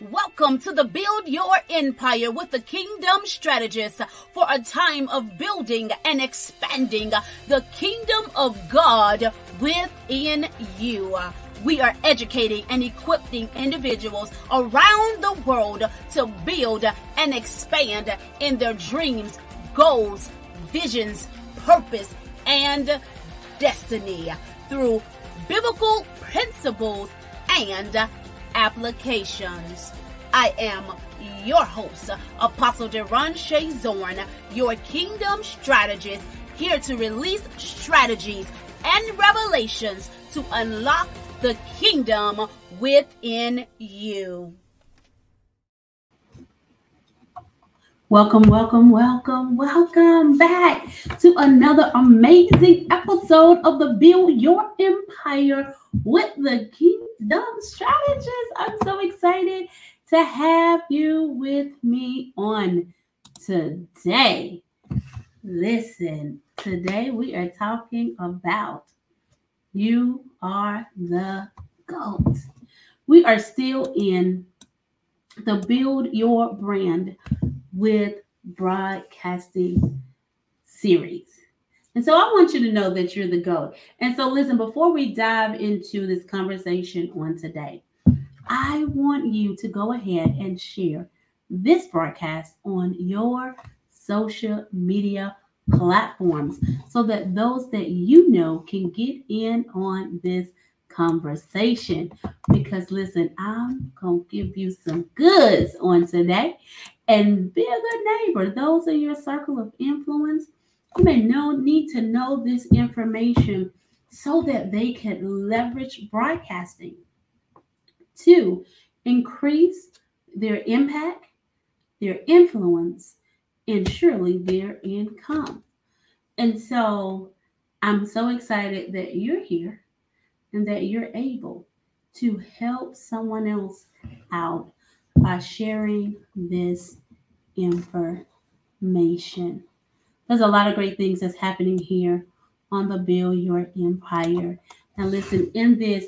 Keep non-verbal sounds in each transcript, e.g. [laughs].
Welcome to the Build Your Empire with the Kingdom Strategist for a time of building and expanding the kingdom of God within you. We are educating and equipping individuals around the world to build and expand in their dreams, goals, visions, purpose, and destiny through biblical principles and applications. I am your host, Apostle Deron Shea Zorn, your kingdom strategist, here to release strategies and revelations to unlock the kingdom within you. Welcome, welcome, welcome, welcome back to another amazing episode of the Build Your Empire with the Kingdom Strategist. I'm so excited to have you with me on today. Listen, today we are talking about you are the GOAT. We are still in the Build Your Brand with broadcasting series. And so I want you to know that you're the GOAT. And so, listen, before we dive into this conversation on today, I want you to go ahead and share this broadcast on your social media platforms so that those that you know can get in on this conversation. Because listen, I'm going to give you some goods on today. And be a good neighbor. Those are your circle of influence. You may know, need to know this information so that they can leverage broadcasting to increase their impact, their influence, and surely their income. And so I'm so excited that you're here and that you're able to help someone else out by sharing this information. There's a lot of great things that's happening here on the Build Your Empire. Now, listen, in this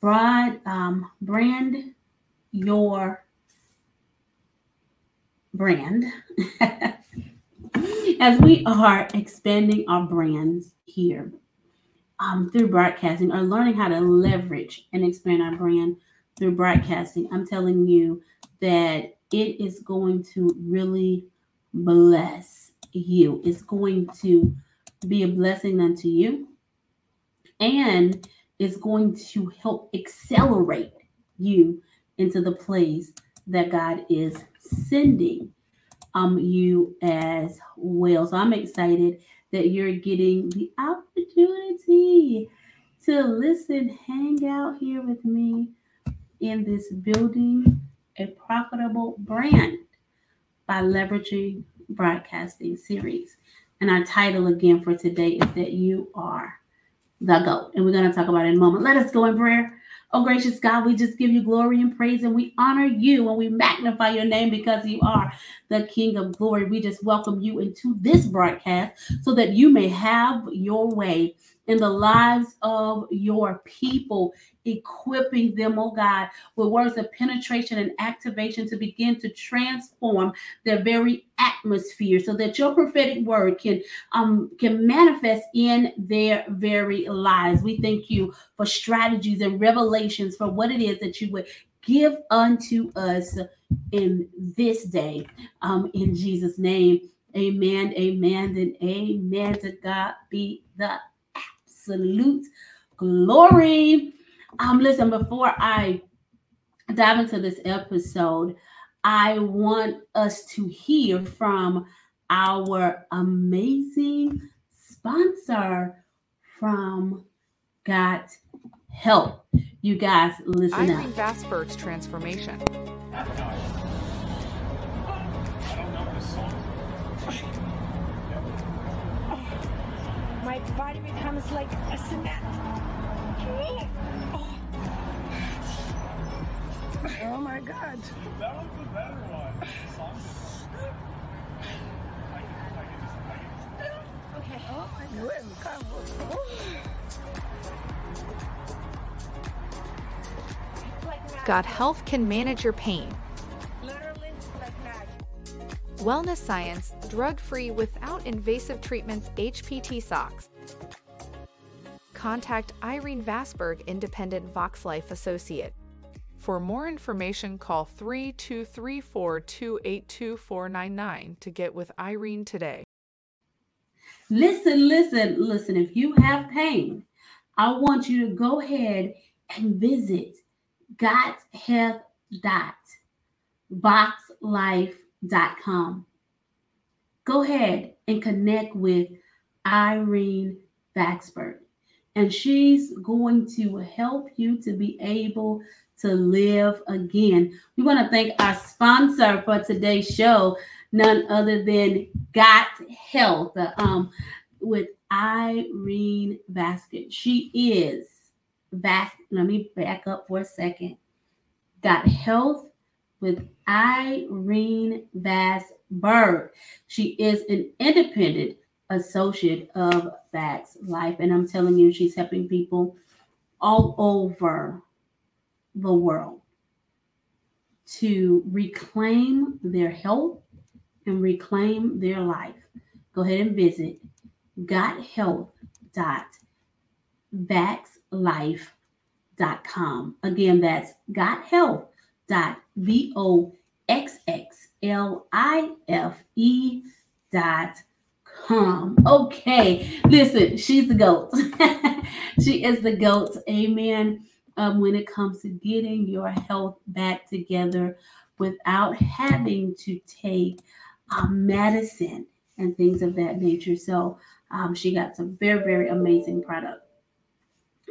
broad um, brand your brand [laughs] as we are expanding our brands here um, through broadcasting or learning how to leverage and expand our brand through broadcasting, I'm telling you that it is going to really bless you. It's going to be a blessing unto you. And it's going to help accelerate you into the place that God is sending um you as well. So I'm excited that you're getting the opportunity to listen, hang out here with me in this building a profitable brand by leveraging broadcasting series. And our title again for today is that you are the GOAT. And we're going to talk about it in a moment. Let us go in prayer. Oh, gracious God, we just give you glory and praise and we honor you and we magnify your name because you are the King of glory. We just welcome you into this broadcast so that you may have your way in the lives of your people, equipping them, oh God, with words of penetration and activation to begin to transform their very atmosphere so that your prophetic word can um can manifest in their very lives. We thank you for strategies and revelations for what it is that you would give unto us in this day. Um, in Jesus' name. Amen, amen, and amen. To God be the absolute glory. Um, listen, before I dive into this episode, I want us to hear from our amazing sponsor from Got Health. You guys listen up. Irene up. Vasberg's transformation. My body becomes like a cement. Oh, oh my god. That was the better one. Okay. Oh my god. Like Got Health can manage your pain. Wellness Science, drug free without invasive treatments, HPT socks. Contact Irene Vasberg, Independent Voxx Life Associate. For more information, call 3234 282 499 to get with Irene today. Listen, listen, listen. If you have pain, I want you to go ahead and visit gothealth.voxxlife.com. Go ahead and connect with Irene Vaxberg, and she's going to help you to be able to live again. We want to thank our sponsor for today's show, none other than Got Health, um, with Irene Basket. She is Vas. Let me back up for a second. Got Health with Irene Vasberg. She is an independent associate of Voxx Life, and I'm telling you, she's helping people all over the world to reclaim their health and reclaim their life. Go ahead and visit gothealth.voxxlife.com. Again, that's gothealth.voxxlife dot v o x x l i f e dot com. Okay, listen, she's the goat. [laughs] she is the goat. Amen um, when it comes to getting your health back together without having to take um, medicine and things of that nature. So um, she got some very, very amazing product.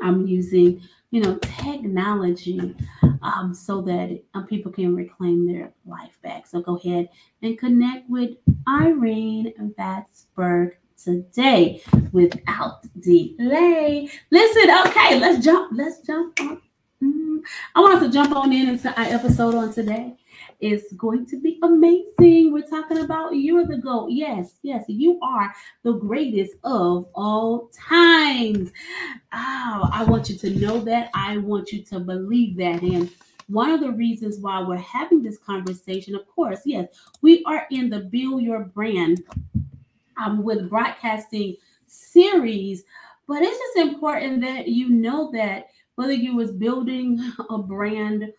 I'm using, you know, technology um, so that um, people can reclaim their life back. So go ahead and connect with Irene Vatsberg today without delay. Listen, okay, let's jump. Let's jump on. Mm, I want us to jump on in into our episode on today. It's going to be amazing. We're talking about you're the GOAT. Yes, yes, you are the greatest of all times. Oh, I want you to know that. I want you to believe that. And one of the reasons why we're having this conversation, of course, yes, we are in the Build Your Brand um, with broadcasting series. But it's just important that you know that whether you was building a brand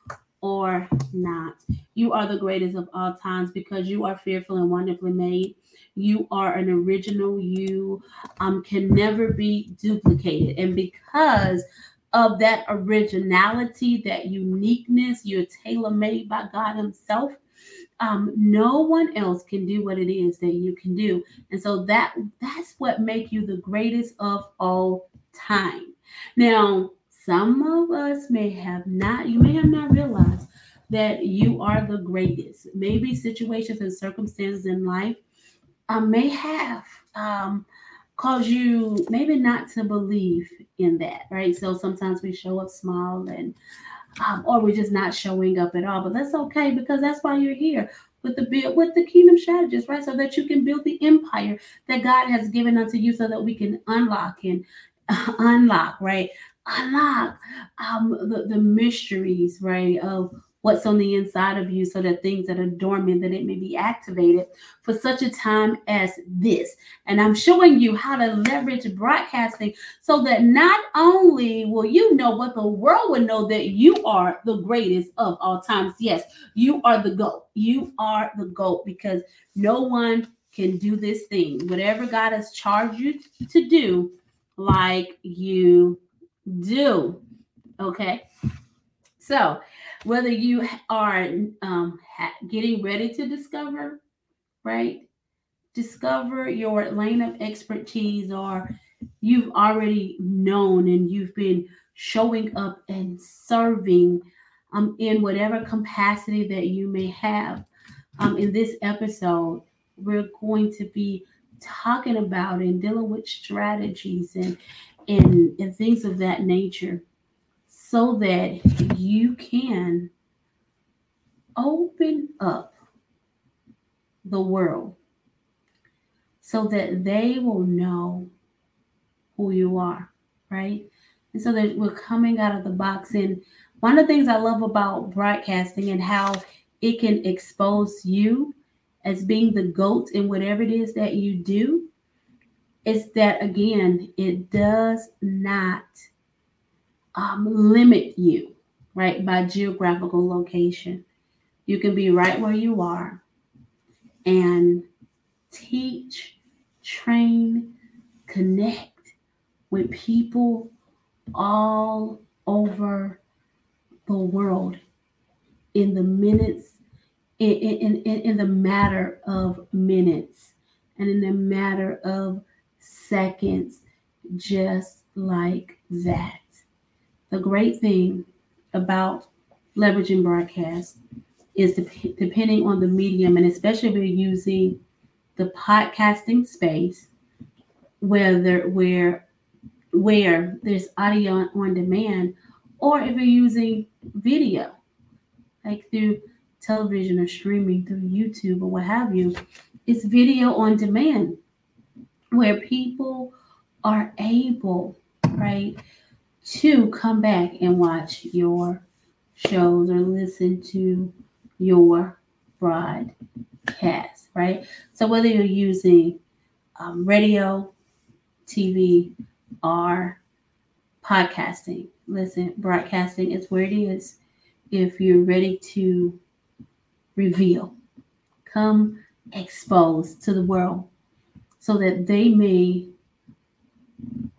or not, you are the greatest of all times because you are fearful and wonderfully made. You are an original. You um, can never be duplicated. And because of that originality, that uniqueness, you're tailor made by God Himself um, no one else can do what it is that you can do and so that that's what make you the greatest of all time now some of us may have not you may have not realized that you are the greatest maybe situations and circumstances in life uh, may have um, cause you maybe not to believe in that, right? So sometimes we show up small and um, or we're just not showing up at all. But that's okay because that's why you're here with the build with the kingdom strategist, right? So that you can build the empire that God has given unto you, so that we can unlock and [laughs] unlock, right? Unlock um, the, the mysteries, right, of what's on the inside of you so that things that are dormant that it may be activated for such a time as this. And i'm showing you how to leverage broadcasting so that not only will you know but the world will know that you are the greatest of all times. Yes you are the goat. You are the goat because no one can do this thing. Whatever god has charged you to do like you do okay so whether you are um, getting ready to discover, right? Discover your lane of expertise, or you've already known and you've been showing up and serving um, in whatever capacity that you may have. Um, in this episode, we're going to be talking about and dealing with strategies and and, and things of that nature so that you can open up the world so that they will know who you are, right? And so that we're coming out of the box. And one of the things I love about broadcasting and how it can expose you as being the goat in whatever it is that you do is that again, it does not um, limit you, right, by geographical location. You can be right where you are and teach, train, connect with people all over the world in the minutes, in, in, in, in the matter of minutes, and in the matter of seconds, just like that. The great thing about leveraging broadcast is de- depending on the medium, and especially if you're using the podcasting space, whether where where there's audio on demand, or if you're using video, like through television or streaming through YouTube or what have you, it's video on demand where people are able, right, to come back and watch your shows or listen to your broadcast, right? So whether you're using um, radio, TV, or podcasting, listen, broadcasting is where it is. If you're ready to reveal, come exposed to the world so that they may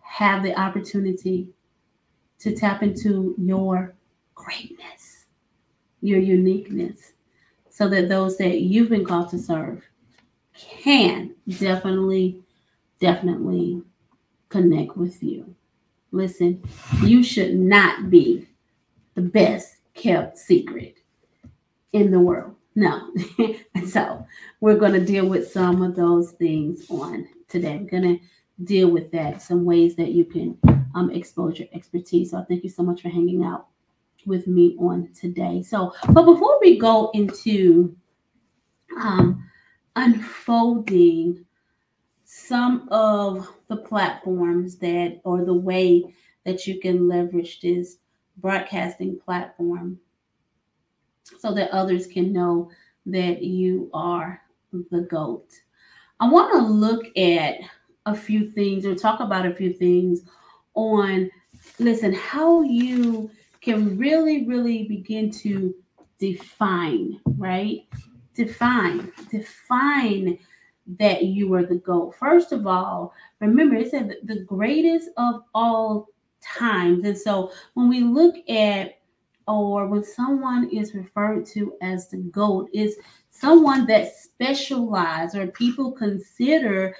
have the opportunity to tap into your greatness, your uniqueness, so that those that you've been called to serve can definitely, definitely connect with you. Listen, you should not be the best kept secret in the world. No. [laughs] so we're going to deal with some of those things on today. We're going to deal with that, some ways that you can um, expose your expertise. So thank you so much for hanging out with me on today. So, but before we go into um, unfolding some of the platforms that, or the way that you can leverage this broadcasting platform so that others can know that you are the GOAT. I want to look at a few things or talk about a few things on, listen, how you can really, really begin to define, right? Define, define that you are the GOAT. First of all, remember it said the greatest of all times. And so when we look at or when someone is referred to as the GOAT, is someone that specializes or people consider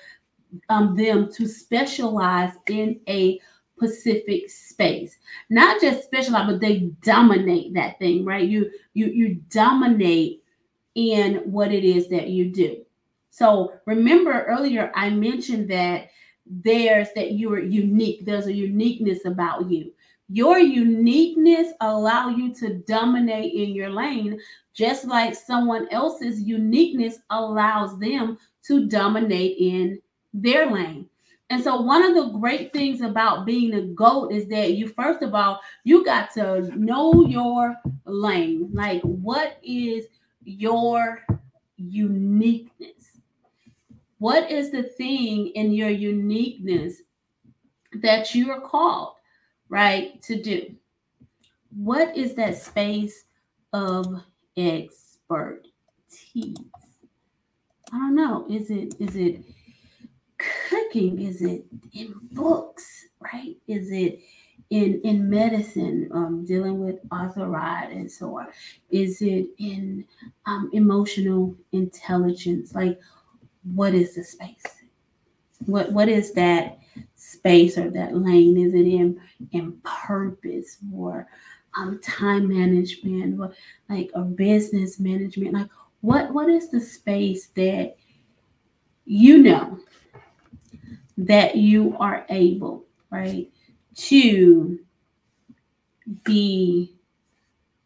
um, them to specialize in a specific space not just specialize but they dominate that thing right you you you dominate in what it is that you do So remember earlier, I mentioned that there's that you are unique. There's a uniqueness about you. Your uniqueness allow you to dominate in your lane, just like someone else's uniqueness allows them to dominate in their lane. And so one of the great things about being a goat is that you first of all, you got to know your lane. Like what is your uniqueness? What is the thing in your uniqueness that you are called, right, to do? What is that space of expertise? I don't know. Is it is it cooking? Is it in books, right? Is it in in medicine, um, dealing with arthritis, or is it in um, emotional intelligence? Like, what is the space? What what is that space or that lane? Is it in in purpose or um, time management, or like a business management? Like, what what is the space that you know that you are able, right, to be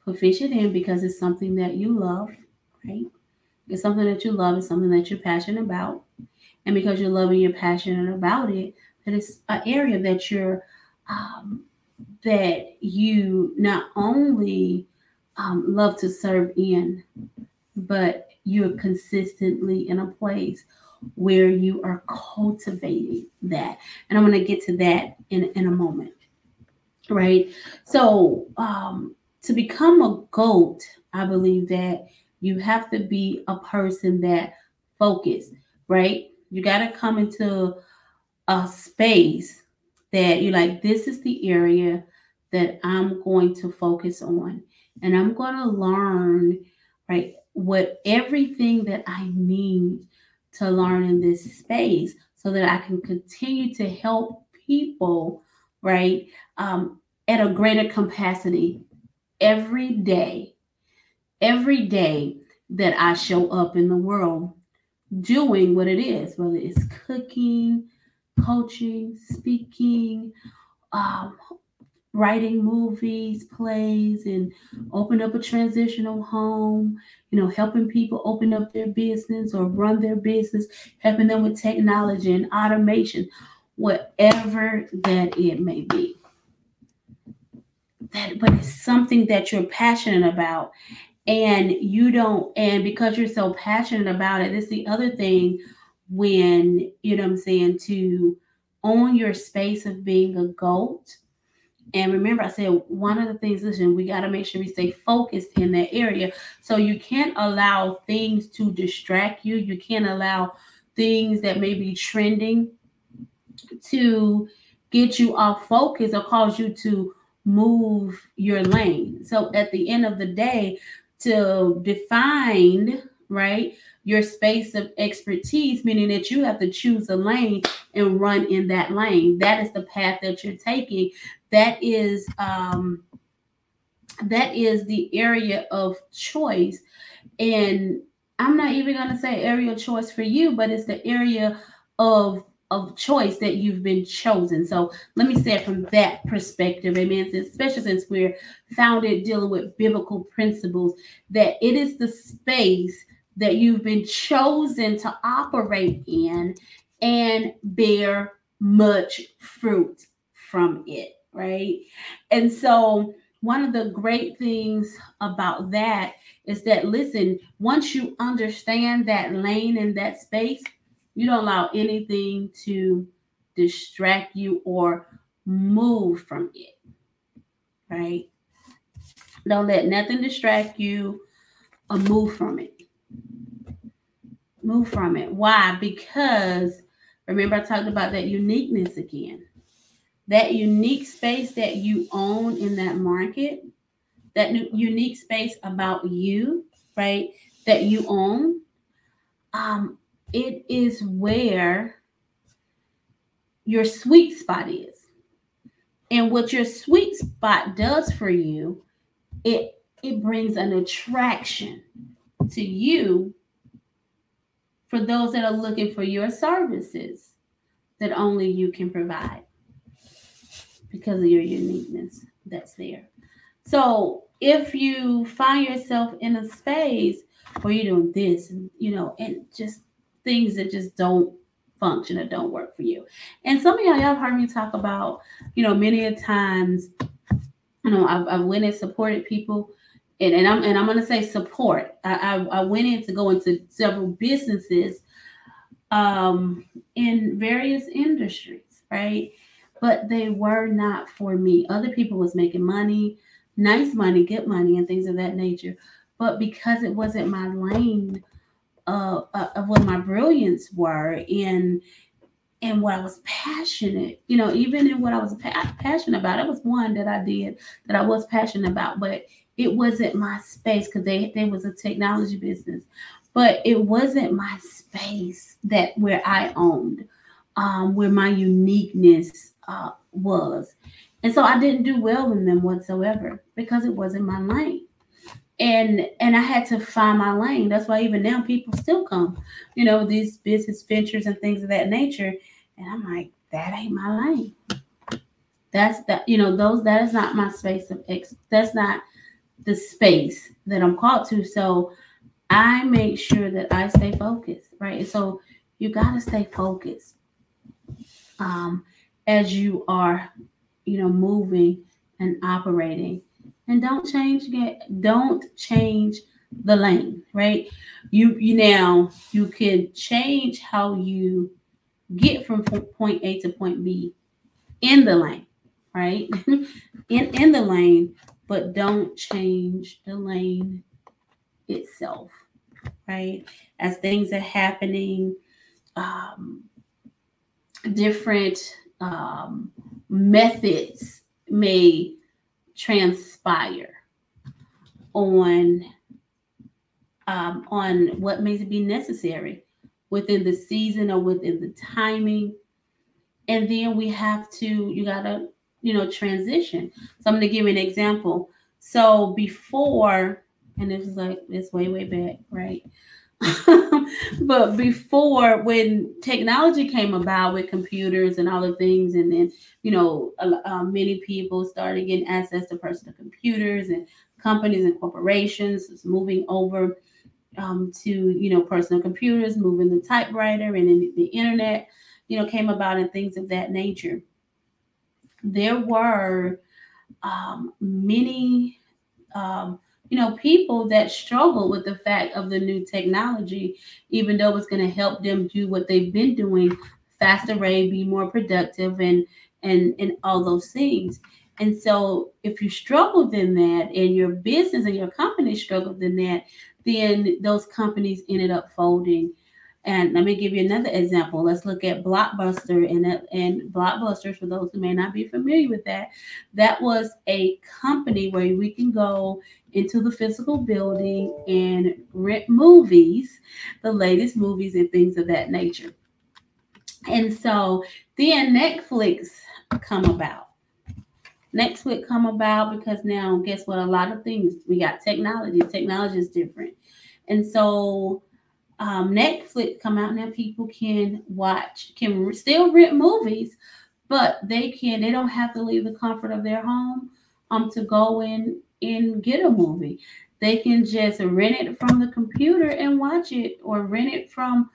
proficient in because it's something that you love, right? It's something that you love, it's something that you're passionate about. And because you're loving, you're passionate about it, that it's an area that you're um, that you not only um, love to serve in, but you're consistently in a place where you are cultivating that. And I'm going to get to that in, in a moment. Right. So, um, to become a goat, I believe that you have to be a person that focus, right? You got to come into a space that you're like, this is the area that I'm going to focus on. And I'm going to learn, right, what everything that I need to learn in this space so that I can continue to help people, right, um, at a greater capacity every day, every day that I show up in the world doing what it is, whether it's cooking, coaching, speaking, um, writing movies, plays, and open up a transitional home, you know, helping people open up their business or run their business, helping them with technology and automation, whatever that it may be. That, but it's something that you're passionate about and you don't and because you're so passionate about it this is the other thing when you know what i'm saying to own your space of being a goat and remember, I said one of the things, listen, we got to make sure we stay focused in that area. So you can't allow things to distract you. You can't allow things that may be trending to get you off focus or cause you to move your lane. So at the end of the day, to define, right, your space of expertise, meaning that you have to choose a lane and run in that lane. That is the path that you're taking. That is um that is the area of choice. And I'm not even gonna say area of choice for you, but it's the area of of choice that you've been chosen. So let me say it from that perspective, amen. Especially since we're founded dealing with biblical principles, that it is the space that you've been chosen to operate in and bear much fruit from it, right? And so, one of the great things about that is that, listen, once you understand that lane and that space, you don't allow anything to distract you or move from it, right? Don't let nothing distract you or move from it move from it. Why? Because remember, I talked about that uniqueness again. That unique space that you own in that market, that unique space about you, right? That you own. Um, it is where your sweet spot is. And what your sweet spot does for you, it it brings an attraction to you for those that are looking for your services that only you can provide because of your uniqueness that's there. So if you find yourself in a space where you're doing this and you know, and just things that just don't function or don't work for you. And some of y'all, y'all heard me talk about, you know, many a times, you know, I've, I've went and supported people and, and I'm and I'm gonna say support. I, I, I went in to go into several businesses um in various industries, right? But they were not for me. Other people was making money, nice money, good money, and things of that nature. But because it wasn't my lane uh, uh, of what my brilliance were in and what I was passionate, you know, even in what I was pa- passionate about, it was one that I did that I was passionate about, but it wasn't my space because they they was a technology business, but it wasn't my space that where I owned, um, where my uniqueness uh, was, and so I didn't do well in them whatsoever because it wasn't my lane and and I had to find my lane. That's why even now people still come, you know, these business ventures and things of that nature. And I'm like, that ain't my lane. That's that, you know, those that is not my space of ex that's not the space that I'm called to. So I make sure that I stay focused, right? So you gotta stay focused um as you are, you know, moving and operating and don't change get don't change the lane right you you now you can change how you get from point a to point b in the lane right [laughs] in in the lane but don't change the lane itself right? As things are happening um different um methods may transpire on um, on what may be necessary within the season or within the timing. And then we have to you gotta you know transition. So i'm going to give you an example. So before and this is like it's way way back right? [laughs] But before when technology came about with computers and all the things and then you know uh, many people started getting access to personal computers and companies and corporations moving over um, to you know personal computers moving the typewriter and then the internet you know came about and things of that nature there were um, many um, you know, people that struggled with the fact of the new technology, even though it's going to help them do what they've been doing faster rate, be more productive, and and and all those things. And so, if you struggled in that, and your business and your company struggled in that, then those companies ended up folding and let me give you another example. Let's look at Blockbuster and and Blockbuster for those who may not be familiar with that. That was a company where we can go into the physical building and rent movies, the latest movies and things of that nature. And so then Netflix come about. Netflix come about because now guess what? A lot of things we got technology. Technology is different, and so um, Netflix come out now, people can watch, can still rent movies, but they can, they don't have to leave the comfort of their home um, to go in and get a movie. They can just rent it from the computer and watch it, or rent it from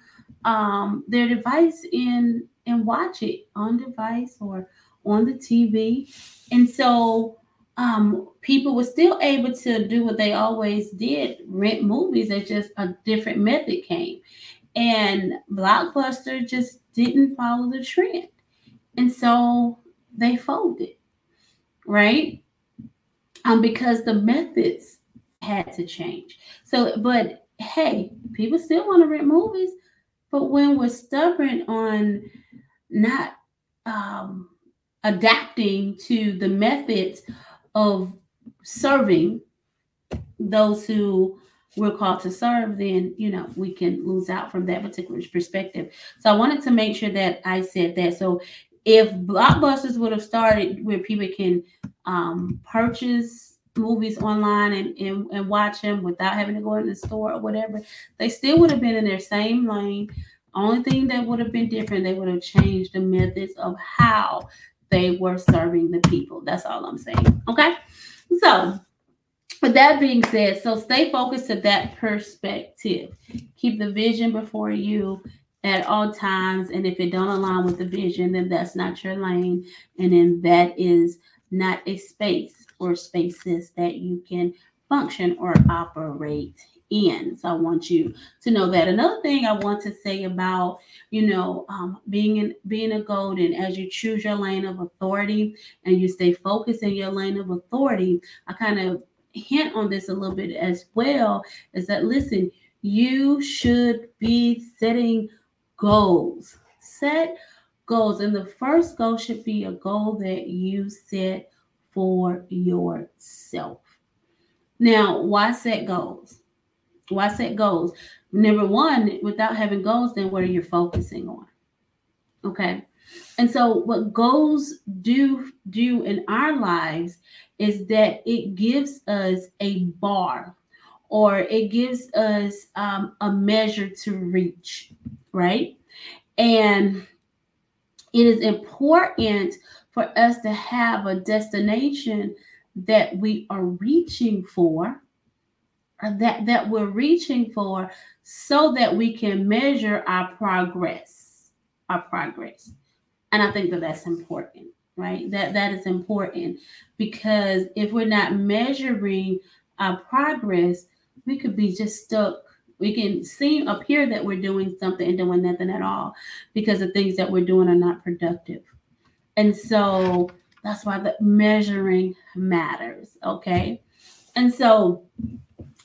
um, their device and and watch it on device or on the TV. And so um, people were still able to do what they always did rent movies. It's just a different method came. And Blockbuster just didn't follow the trend. And so they folded, right? Um, because the methods had to change. So, but hey, people still want to rent movies. But when we're stubborn on not um, adapting to the methods of serving those who we're called to serve, then you know we can lose out from that particular perspective. So I wanted to make sure that I said that. So if blockbusters would have started where people can um, purchase movies online and, and, and watch them without having to go in the store or whatever, they still would have been in their same lane. Only thing that would have been different, they would have changed the methods of how they were serving the people. That's all I'm saying. Okay. So, with that being said, so stay focused to that perspective. Keep the vision before you at all times. And if it don't align with the vision, then that's not your lane. And then that is not a space or spaces that you can function or operate in. So I want you to know that. Another thing I want to say about, you know, um, being in being a golden as you choose your lane of authority and you stay focused in your lane of authority. I kind of hint on this a little bit as well. Is that listen, you should be setting goals. Set goals, and the first goal should be a goal that you set for yourself. Now, why set goals? Why set goals? Number one, without having goals, then what are you focusing on? Okay. And so what goals do do in our lives is that it gives us a bar or it gives us um, a measure to reach, right? And it is important for us to have a destination that we are reaching for or Uh, that that we're reaching for so that we can measure our progress our progress and i think that that's important right that that is important because if we're not measuring our progress we could be just stuck we can seem appear that we're doing something and doing nothing at all because the things that we're doing are not productive and so that's why the measuring matters. Okay. And so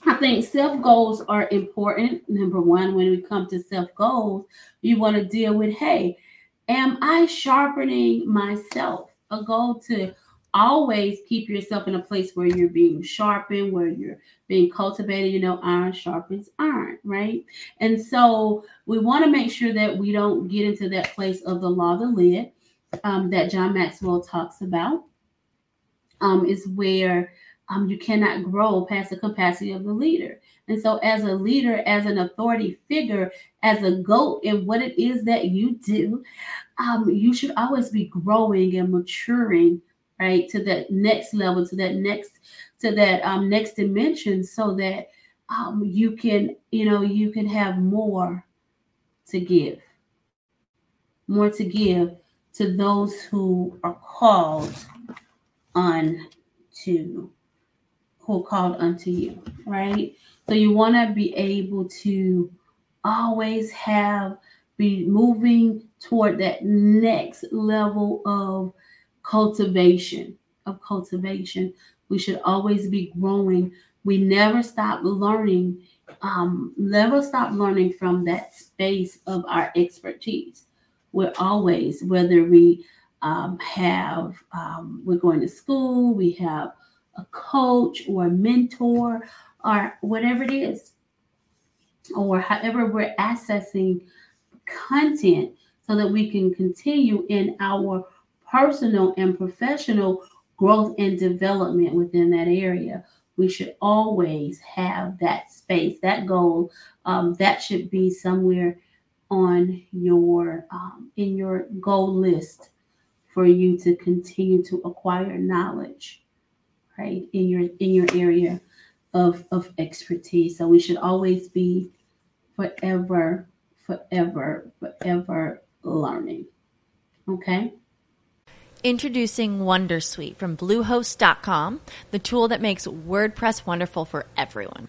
I think self goals are important. Number one, when we come to self goals, you want to deal with hey, am I sharpening myself? A goal to always keep yourself in a place where you're being sharpened, where you're being cultivated. You know, iron sharpens iron, right? And so we want to make sure that we don't get into that place of the law of the lid um, that John Maxwell talks about um, is where um, you cannot grow past the capacity of the leader. And so, as a leader, as an authority figure, as a goat in what it is that you do, um, you should always be growing and maturing, right, to that next level, to that next, to that um, next dimension, so that um, you can, you know, you can have more to give, more to give to those who are called unto called unto you, right? So you want to be able to always have be moving toward that next level of cultivation of cultivation. We should always be growing. We never stop learning um, never stop learning from that space of our expertise. We're always, whether we um, have, um, we're going to school, we have a coach or a mentor, or whatever it is, or however we're accessing content so that we can continue in our personal and professional growth and development within that area. We should always have that space, that goal. Um, that should be somewhere on your um, in your goal list for you to continue to acquire knowledge right in your in your area of of expertise. So we should always be forever forever forever learning. Okay? Introducing Wondersuite from Bluehost.com, the tool that makes WordPress wonderful for everyone.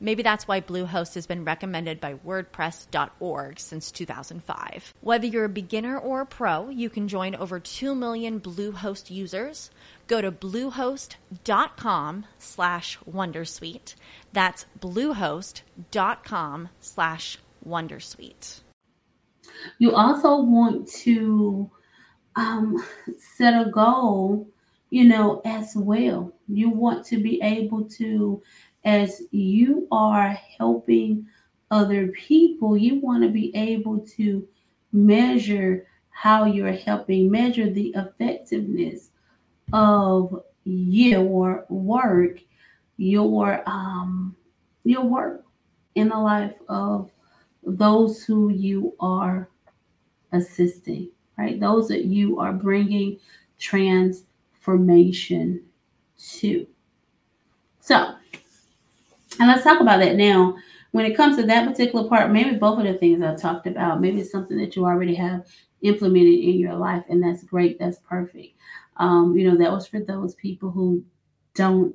Maybe that's why Bluehost has been recommended by WordPress.org since 2005. Whether you're a beginner or a pro, you can join over 2 million Bluehost users. Go to bluehost.com slash Wondersuite. That's bluehost.com slash Wondersuite. You also want to um, set a goal you know, as well. You want to be able to, as you are helping other people, you want to be able to measure how you're helping, measure the effectiveness of your work, your um your work in the life of those who you are assisting, right? Those that you are bringing transformation to. So, and let's talk about that now. When it comes to that particular part, maybe both of the things I talked about, maybe it's something that you already have implemented in your life, and that's great. That's perfect. Um, you know, that was for those people who don't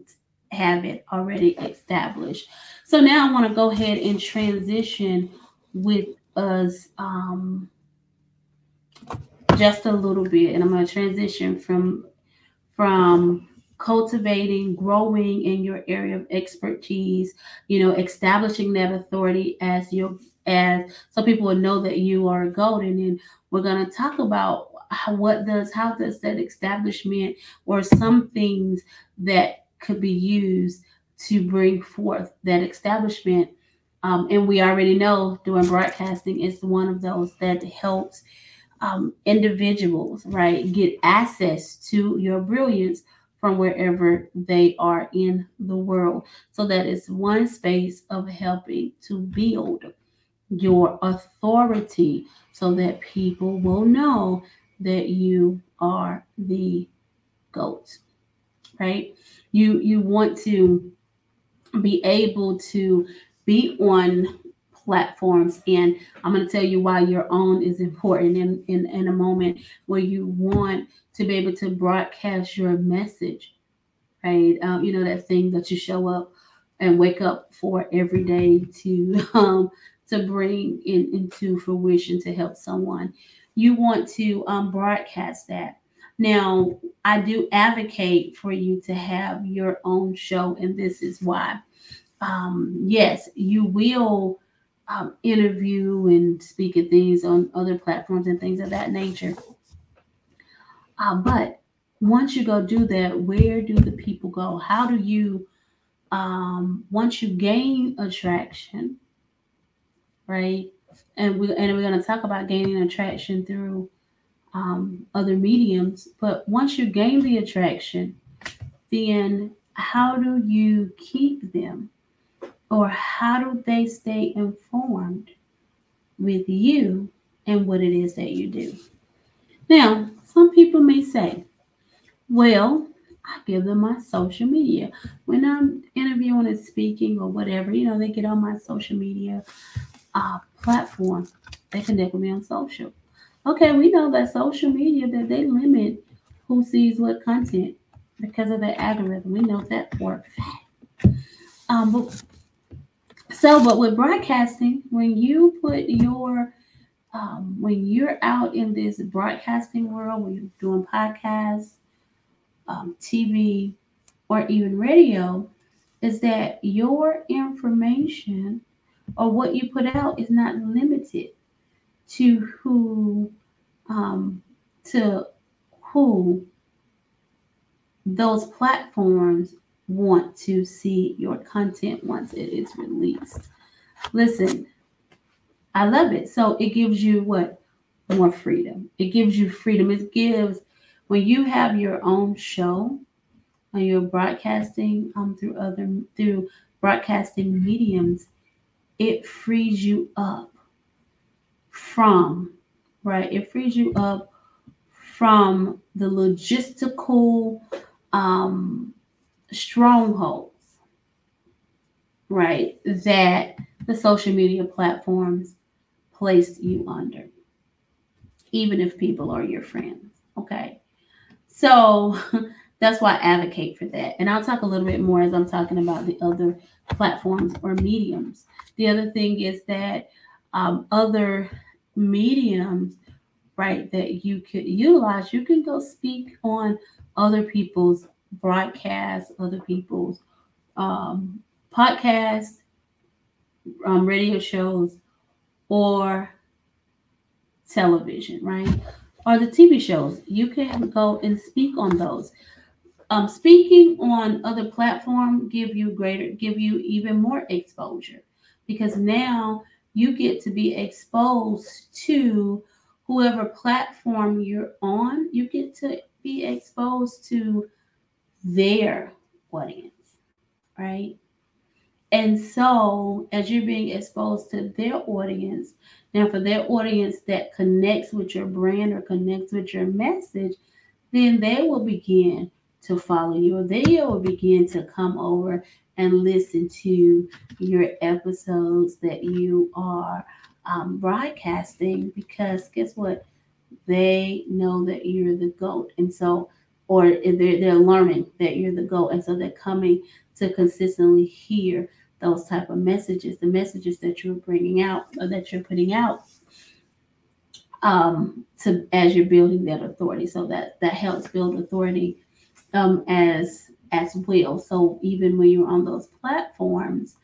have it already established. So now I want to go ahead and transition with us um, just a little bit, and I'm going to transition from from cultivating, growing in your area of expertise, you know, establishing that authority as your as so people will know that you are golden. And we're to talk about how, what does how does that establishment or some things that could be used to bring forth that establishment. Um, and we already know doing broadcasting is one of those that helps um, individuals, right, get access to your brilliance from wherever they are in the world. So that is one space of helping to build your authority so that people will know that you are the goat right you you want to be able to be on platforms. And I'm going to tell you why your own is important in, in, in a moment where you want to be able to broadcast your message, right? Um, you know, that thing that you show up and wake up for every day to [laughs] um, to bring in, into fruition to help someone. You want to um, broadcast that. Now, I do advocate for you to have your own show, and this is why. Um, yes, you will um, interview and speak at things on other platforms and things of that nature. Uh, but once you go do that, where do the people go? How do you, um, once you gain attraction, right? And we and we're going to talk about gaining attraction through um, other mediums. But once you gain the attraction, then how do you keep them? Or how do they stay informed with you and what it is that you do? Now, some people may say, well, I give them my social media. When I'm interviewing and speaking or whatever, you know, they get on my social media uh, platform. They connect with me on social. Okay, we know that social media that they limit who sees what content because of their algorithm. We know that for a fact. Um, but so, but with broadcasting, when you put your um, when you're out in this broadcasting world, when you're doing podcasts, um, TV, or even radio, is that your information or what you put out is not limited to who um, to who those platforms want to see your content once it is released. Listen, I love it. So it gives you what? More freedom. It gives you freedom. It gives when you have your own show and you're broadcasting um through other through broadcasting mediums, it frees you up from right. It frees you up from the logistical um strongholds, right, that the social media platforms place you under, even if people are your friends. Okay. So [laughs] that's why I advocate for that. And I'll talk a little bit more as I'm talking about the other platforms or mediums. The other thing is that um, other mediums, right, that you could utilize, you can go speak on other people's broadcasts, other people's um, podcasts, um, radio shows, or television, right? Or the TV shows. You can go and speak on those. Um, speaking on other platform give you greater, give you even more exposure because now you get to be exposed to whoever platform you're on. You get to be exposed to their audience, right? And so, as you're being exposed to their audience, now for their audience that connects with your brand or connects with your message, then they will begin to follow you, or they will begin to come over and listen to your episodes that you are um, broadcasting because guess what? They know that you're the GOAT. And so, or they're, they're learning that you're the GOAT. And so they're coming to consistently hear those type of messages, the messages that you're bringing out or that you're putting out um, to as you're building that authority. So that that helps build authority um, as as well. So even when you're on those platforms,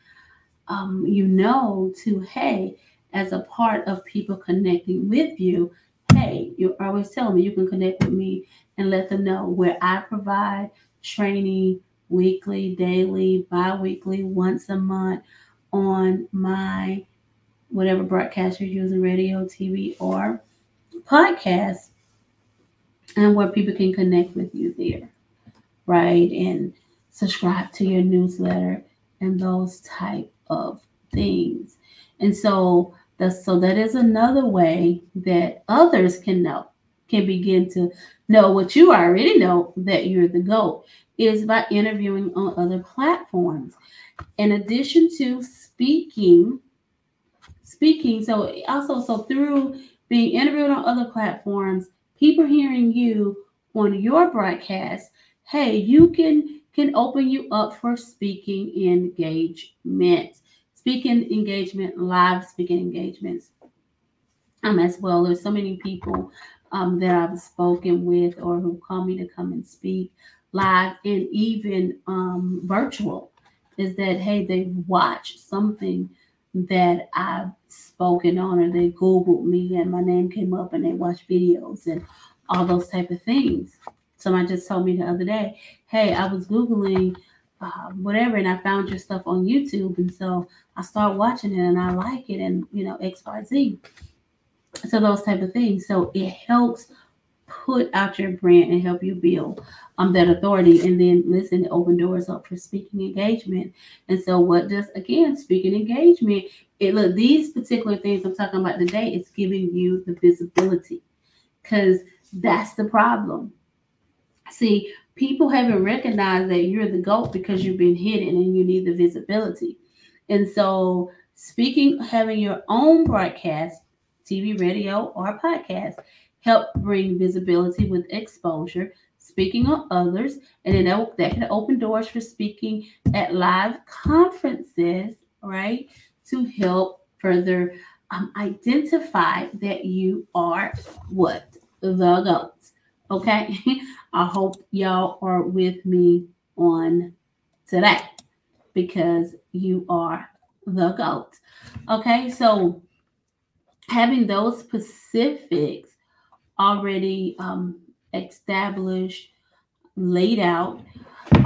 um, you know to hey, as a part of people connecting with you, hey, you're always tell me you can connect with me and let them know where I provide training weekly, daily, bi weekly, once a month on my whatever broadcast you're using radio, TV, or podcast, and where people can connect with you there, right? And subscribe to your newsletter and those type of things. And so that's so that is another way that others can know, can begin to know what you already know that you're the GOAT is by interviewing on other platforms. In addition to speaking, speaking, so also so through being interviewed on other platforms, people hearing you on your broadcast, hey, you can can open you up for speaking engagement, speaking engagement, live speaking engagements. Um, as well. There's so many people um, that I've spoken with or who call me to come and speak live and even um, virtual is that hey they watch something that I've spoken on or they googled me and my name came up and they watched videos and all those type of things someone just told me the other day hey I was googling uh, whatever and I found your stuff on YouTube and so I start watching it and I like it and you know XYZ so those type of things so it helps put out your brand and help you build um, that authority. And then listen, open doors up for speaking engagement. And so, what does again speaking engagement? It look these particular things I'm talking about today. It's giving you the visibility because that's the problem. See, people haven't recognized that you're the GOAT because you've been hidden and you need the visibility. And so, speaking, having your own broadcast, TV, radio, or podcast help bring visibility with exposure, speaking on others, and then that, that can open doors for speaking at live conferences, right? To help further um, identify that you are what? The goats. Okay. [laughs] I hope y'all are with me on today because you are the goat. Okay. So having those specifics already um, established, laid out,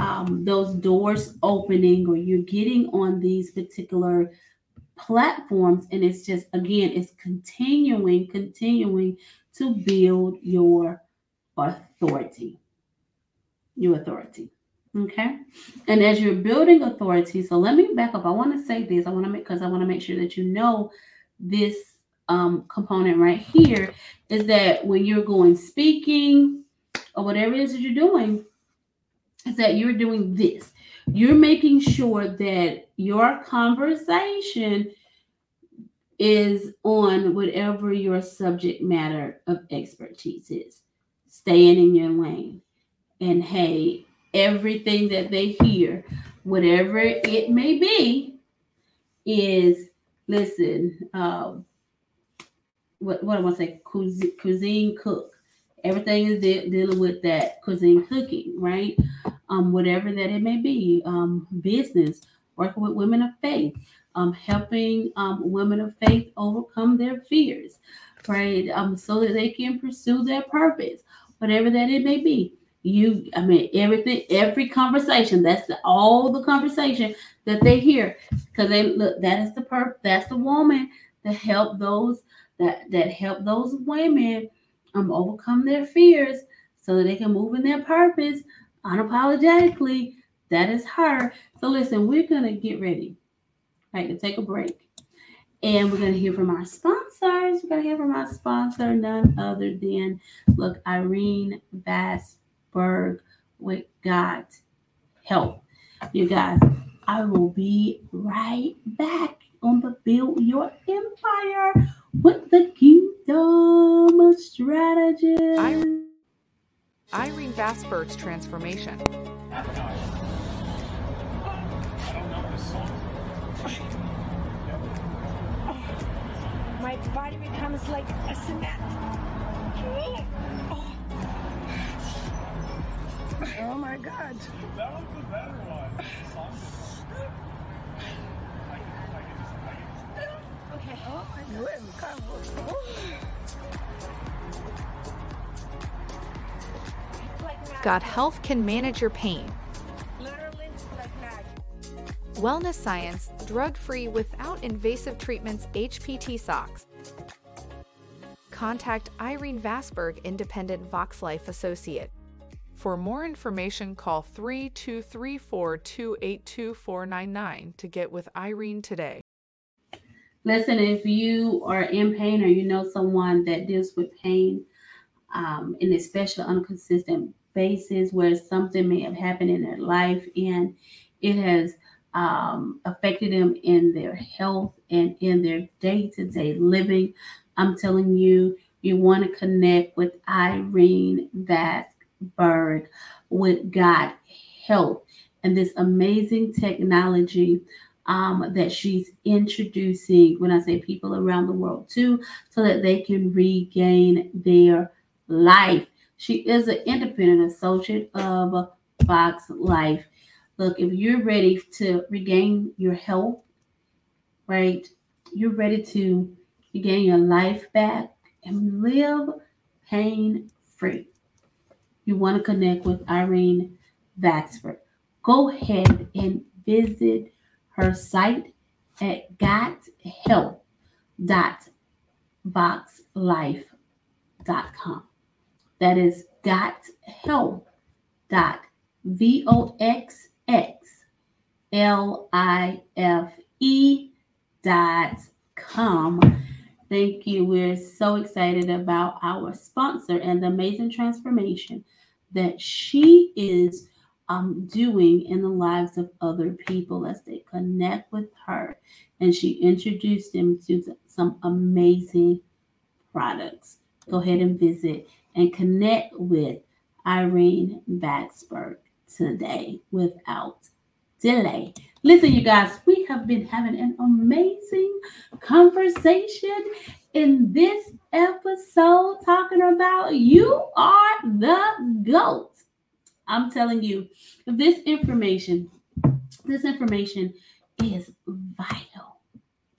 um, those doors opening, or you're getting on these particular platforms, and it's just again, it's continuing, continuing to build your authority. Your authority. Okay. And as you're building authority, so let me back up. I want to say this. I want to make because I want to make sure that you know this um, component right here is that when you're going speaking or whatever it is that you're doing, is that you're doing this. You're making sure that your conversation is on whatever your subject matter of expertise is. Staying in your lane. And hey, everything that they hear, whatever it may be, is listen, um, what what I want to say, cuisine, cook. Everything is de- dealing with that cuisine cooking, right? Um, whatever that it may be, um, business, working with women of faith, um, helping um, women of faith overcome their fears, right? Um, so that they can pursue their purpose, whatever that it may be. You, I mean, everything, every conversation. That's the, all the conversation that they hear, because they look. That is the perp. That's the woman that help those that that help those women um overcome their fears so that they can move in their purpose unapologetically. That is her. So listen, we're gonna get ready, right, to take a break. And we're going to hear from our sponsors. We're going to hear from our sponsor, none other than, look, Irene Bassberg with Got Health. You guys, I will be right back on the Build Your Empire with the Kingdom Strategist. I- Irene Bassberg's transformation. I don't know this song. My body becomes like a cement. Oh my god. That was the better one. Okay. Oh my god. Careful. It's like. Got Health can manage your pain. Literally like magic. Wellness Science, drug free without invasive treatments, HPT socks. Contact Irene Vasberg, Independent Voxx Life Associate. For more information, call 3234 282 499 to get with Irene today. Listen, if you are in pain or you know someone that deals with pain, um, and especially on a consistent basis where something may have happened in their life and it has um, affected them in their health and in their day to day living, I'm telling you, you want to connect with Irene Vassberg with Got Health and this amazing technology um, that she's introducing when I say people around the world too, so that they can regain their life. She is an independent associate of Voxx Life. Look, if you're ready to regain your health, right? You're ready to regain your life back and live pain free. You want to connect with Irene Vaxford. Go ahead and visit her site at gothealth.voxxlife.com. That is gothealth.voxxlife dot com. Thank you. We're so excited about our sponsor and the amazing transformation that she is um, doing in the lives of other people as they connect with her. And she introduced them to some amazing products. Go ahead and visit and connect with Irene Baxberg today without delay. Listen, you guys, we have been having an amazing conversation in this episode talking about you are the GOAT. I'm telling you, this information, this information is vital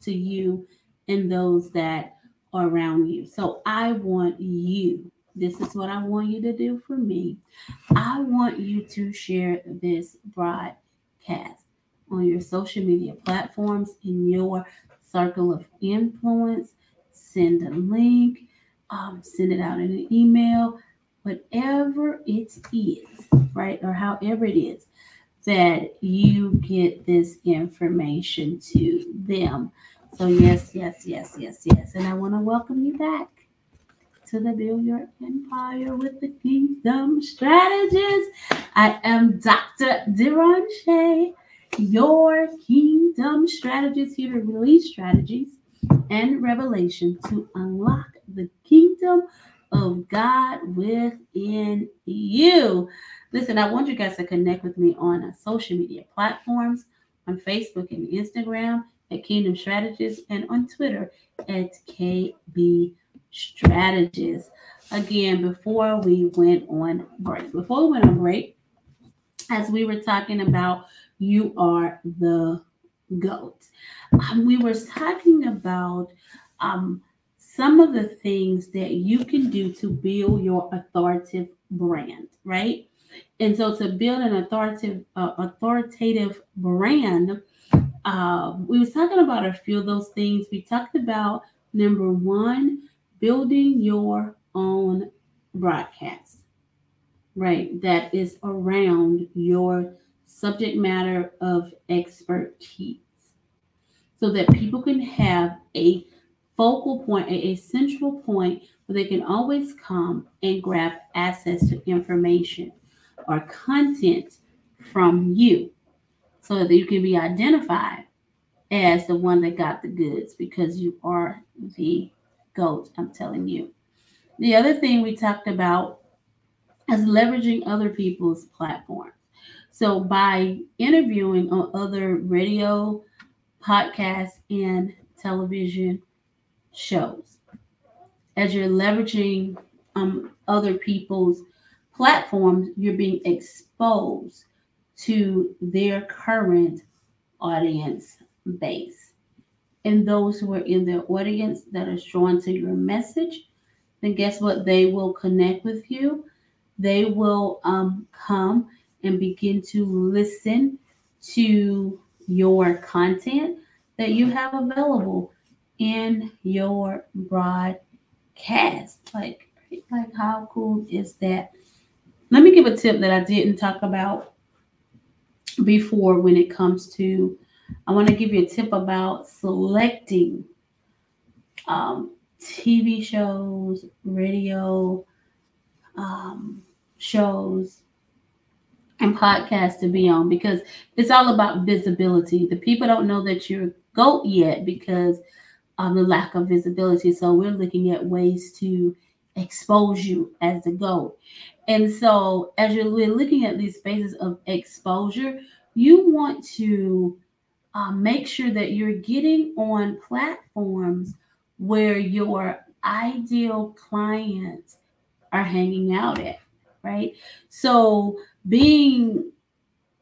to you and those that are around you. So I want you, this is what I want you to do for me. I want you to share this broadcast on your social media platforms in your circle of influence. Send a link, um, send it out in an email, whatever it is, right? Or however it is that you get this information to them. So, yes, yes, yes, yes, yes. And I want to welcome you back to the Build Your Empire with the Kingdom Strategist. I am Dr. Derashay, your Kingdom Strategist here to release strategies and revelation to unlock the kingdom of God within you. Listen, I want you guys to connect with me on uh, social media platforms on Facebook and Instagram at Kingdom Strategist and on Twitter at KB Strategist. Again, before we went on break, before we went on break, as we were talking about, you are the goat. Um, we were talking about um, some of the things that you can do to build your authoritative brand, right? And so, to build an authoritative uh, authoritative brand, uh, we was talking about a few of those things. We talked about number one, building your own broadcast, right? That is around your subject matter of expertise so that people can have a focal point, a, central point where they can always come and grab access to information or content from you so that you can be identified as the one that got the goods because you are the goat, I'm telling you. The other thing we talked about is leveraging other people's platforms. So by interviewing on other radio, podcasts, and television shows, as you're leveraging um, other people's platforms, you're being exposed to their current audience base. And those who are in their audience that are drawn to your message, then guess what? They will connect with you. They will um, come and begin to listen to your content that you have available in your broadcast. Like, like how cool is that? Let me give a tip that I didn't talk about before when it comes to I want to give you a tip about selecting um, TV shows, radio um, shows, and podcasts to be on because it's all about visibility. The people don't know that you're a goat yet because of the lack of visibility. So we're looking at ways to expose you as a goat. And so as you're looking at these phases of exposure, you want to uh, make sure that you're getting on platforms where your ideal clients are hanging out at, right? So being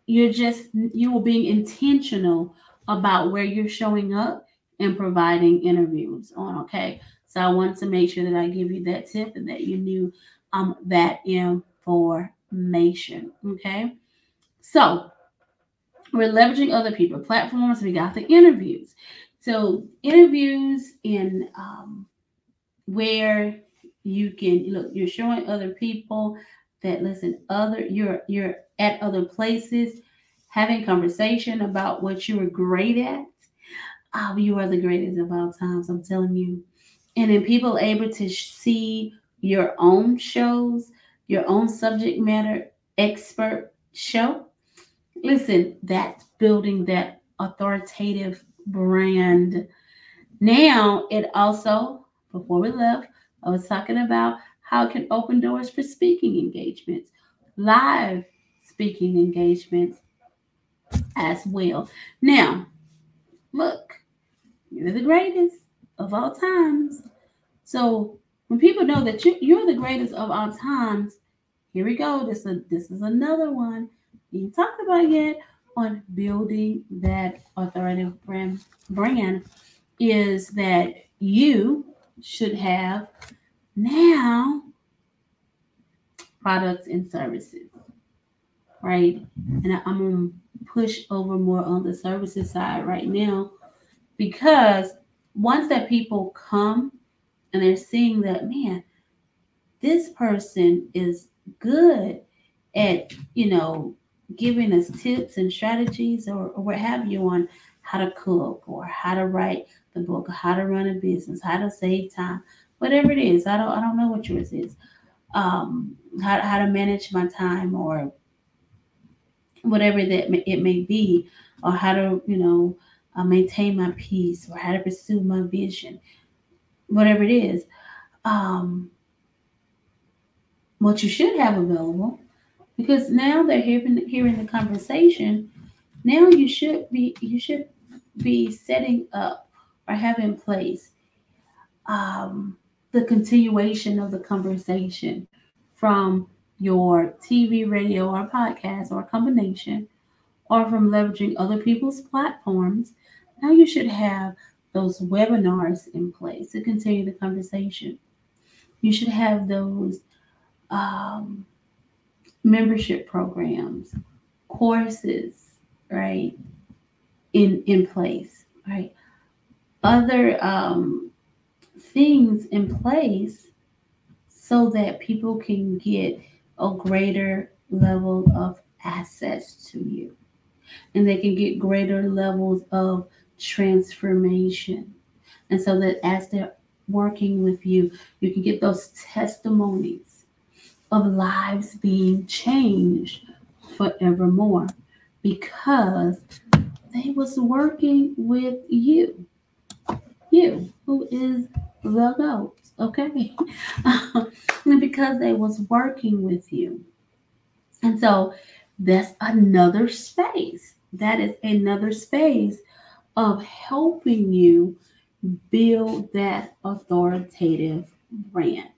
you're just you are being intentional about where you're showing up and providing interviews on okay so i wanted to make sure that i give you that tip and that you knew um that information okay so we're leveraging other people platforms. We got the interviews. So interviews in um, where you can look you're showing other people that listen other you're you're at other places having conversation about what you were great at. Oh, you are the greatest of all times i'm telling you. And then people able to see your own shows your own subject matter expert show listen that's building that authoritative brand now it also before we left i was talking about how it can open doors for speaking engagements, live speaking engagements as well. Now, look, you're the greatest of all times. So when people know that you, you're the greatest of all times, here we go. This is, this is another one you talked about yet on building that authoritative brand brand is that you should have now products and services right? And i'm gonna push over more on the services side right now because once that people come and they're seeing that man this person is good at you know giving us tips and strategies or, or what have you on how to cook or how to write the book or how to run a business how to save time whatever it is. I don't I don't know what yours is. Um, how how to manage my time or whatever that it may be, or how to you know uh, maintain my peace or how to pursue my vision, whatever it is. Um, what you should have available because now they're hearing hearing the conversation. Now you should be you should be setting up or have in place um, the continuation of the conversation from your TV, radio, or podcast, or combination, or from leveraging other people's platforms. Now you should have those webinars in place to continue the conversation. You should have those um, membership programs, courses, right, in in place, right. Other um, things in place so that people can get a greater level of access to you and they can get greater levels of transformation. And so that as they're working with you, you can get those testimonies of lives being changed forevermore because they was working with you. You, who is the goat, okay? [laughs] because they was working with you. And so that's another space. That is another space of helping you build that authoritative brand.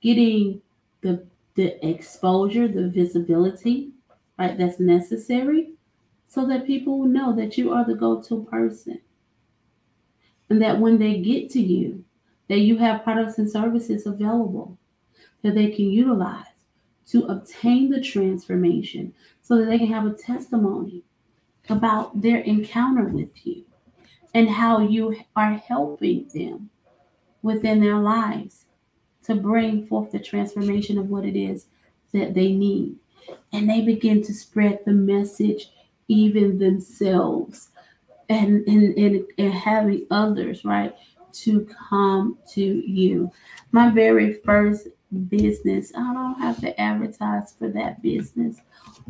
Getting the the exposure, the visibility, right, that's necessary so that people will know that you are the go-to person. And that when they get to you, that you have products and services available that they can utilize to obtain the transformation so that they can have a testimony about their encounter with you and how you are helping them within their lives to bring forth the transformation of what it is that they need. And they begin to spread the message even themselves and, and, and, and having others, right, to come to you. My very first business, I don't have to advertise for that business.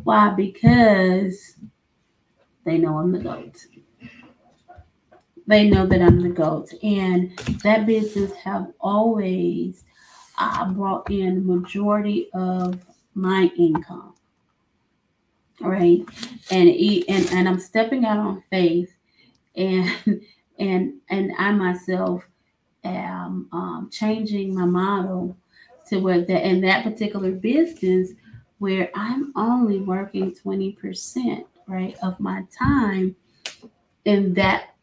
Why? Because they know I'm the GOAT. They know that I'm the GOAT. And that business have always uh, brought in majority of my income. Right. And, and and I'm stepping out on faith and [laughs] and and I myself am um, changing my model to where that in that particular business where I'm only working 20% right of my time in that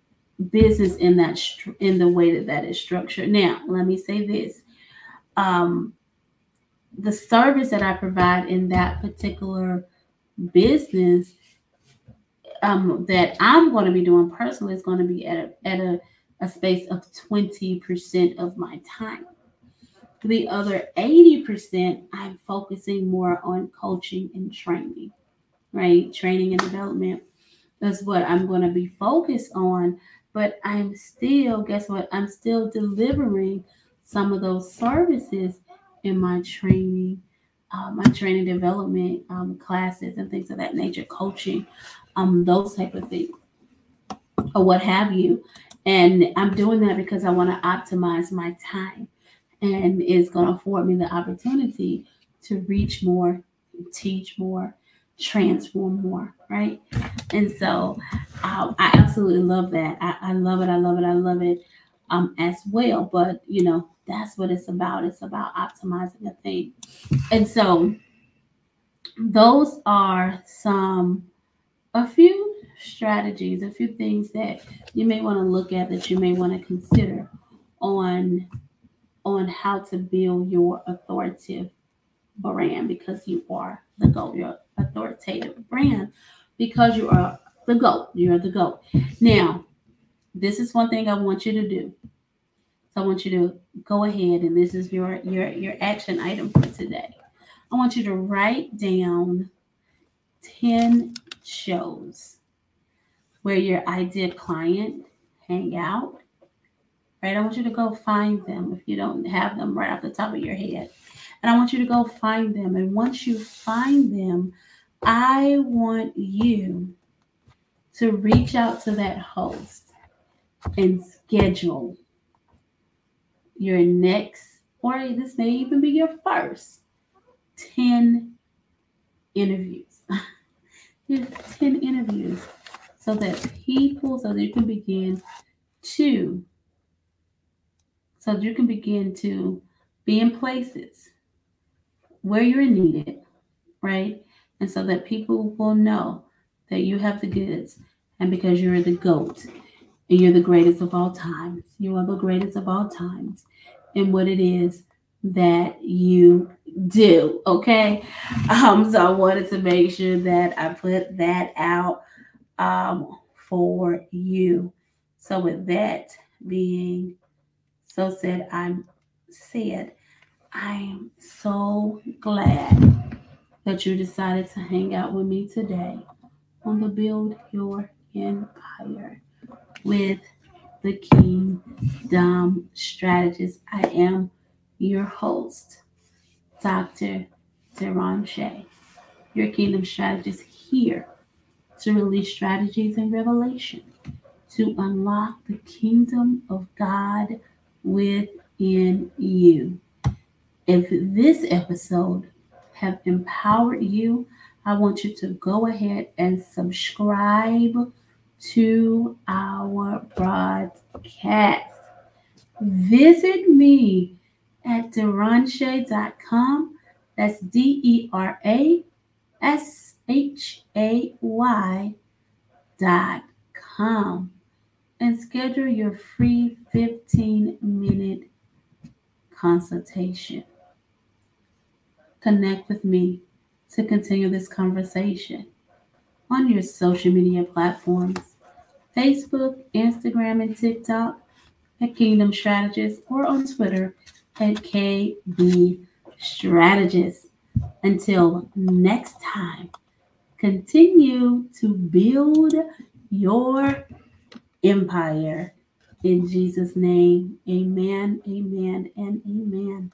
business in that in the way that that is structured. Now, let me say this. Um, the service that I provide in that particular business um, that I'm going to be doing personally is going to be at a, at a, a space of 20% of my time. The other 80%, I'm focusing more on coaching and training, right? Training and development. That's what I'm going to be focused on. But I'm still, guess what? I'm still delivering some of those services in my training, uh, my training development um, classes and things of that nature, coaching, um, those type of things, or what have you. And I'm doing that because I want to optimize my time and it's going to afford me the opportunity to reach more, teach more, transform more, right? And so um, I absolutely love that. I, I, love it. I love it. I love it um, as well. But, you know, that's what it's about. It's about optimizing a thing. And so those are some, a few strategies, a few things that you may want to look at that you may want to consider on on how to build your authoritative brand because you are the GOAT, your authoritative brand because you are the GOAT. You're the GOAT. Now, this is one thing I want you to do. So I want you to go ahead and this is your your your action item for today. I want you to write down 10 shows where your ideal client hang out right? I want you to go find them if you don't have them right off the top of your head. And I want you to go find them. And once you find them, I want you to reach out to that host and schedule your next, or this may even be your first 10 interviews. [laughs] There's 10 interviews so that people, so that you can begin to, so that you can begin to be in places where you're needed, right? And so that people will know that you have the goods. And because you're the GOAT and you're the greatest of all times, you are the greatest of all times in what it is that you do. Okay. Um, so I wanted to make sure that I put that out um for you. So with that being so said, I'm said, I am so glad that you decided to hang out with me today on the Build Your Empire with the Kingdom Strategist. I am your host, Dr. Derashay, your Kingdom Strategist here to release strategies and revelation to unlock the kingdom of God within you. If this episode have empowered you, I want you to go ahead and subscribe to our broadcast. Visit me at derashay.com. That's D E R A S H A Y dot com and schedule your free 15 minute consultation. Connect with me to continue this conversation on your social media platforms Facebook, Instagram, and TikTok at Kingdom Strategist or on Twitter at KB Strategist. Until next time, continue to build your empire. In Jesus' name, amen, amen, and amen.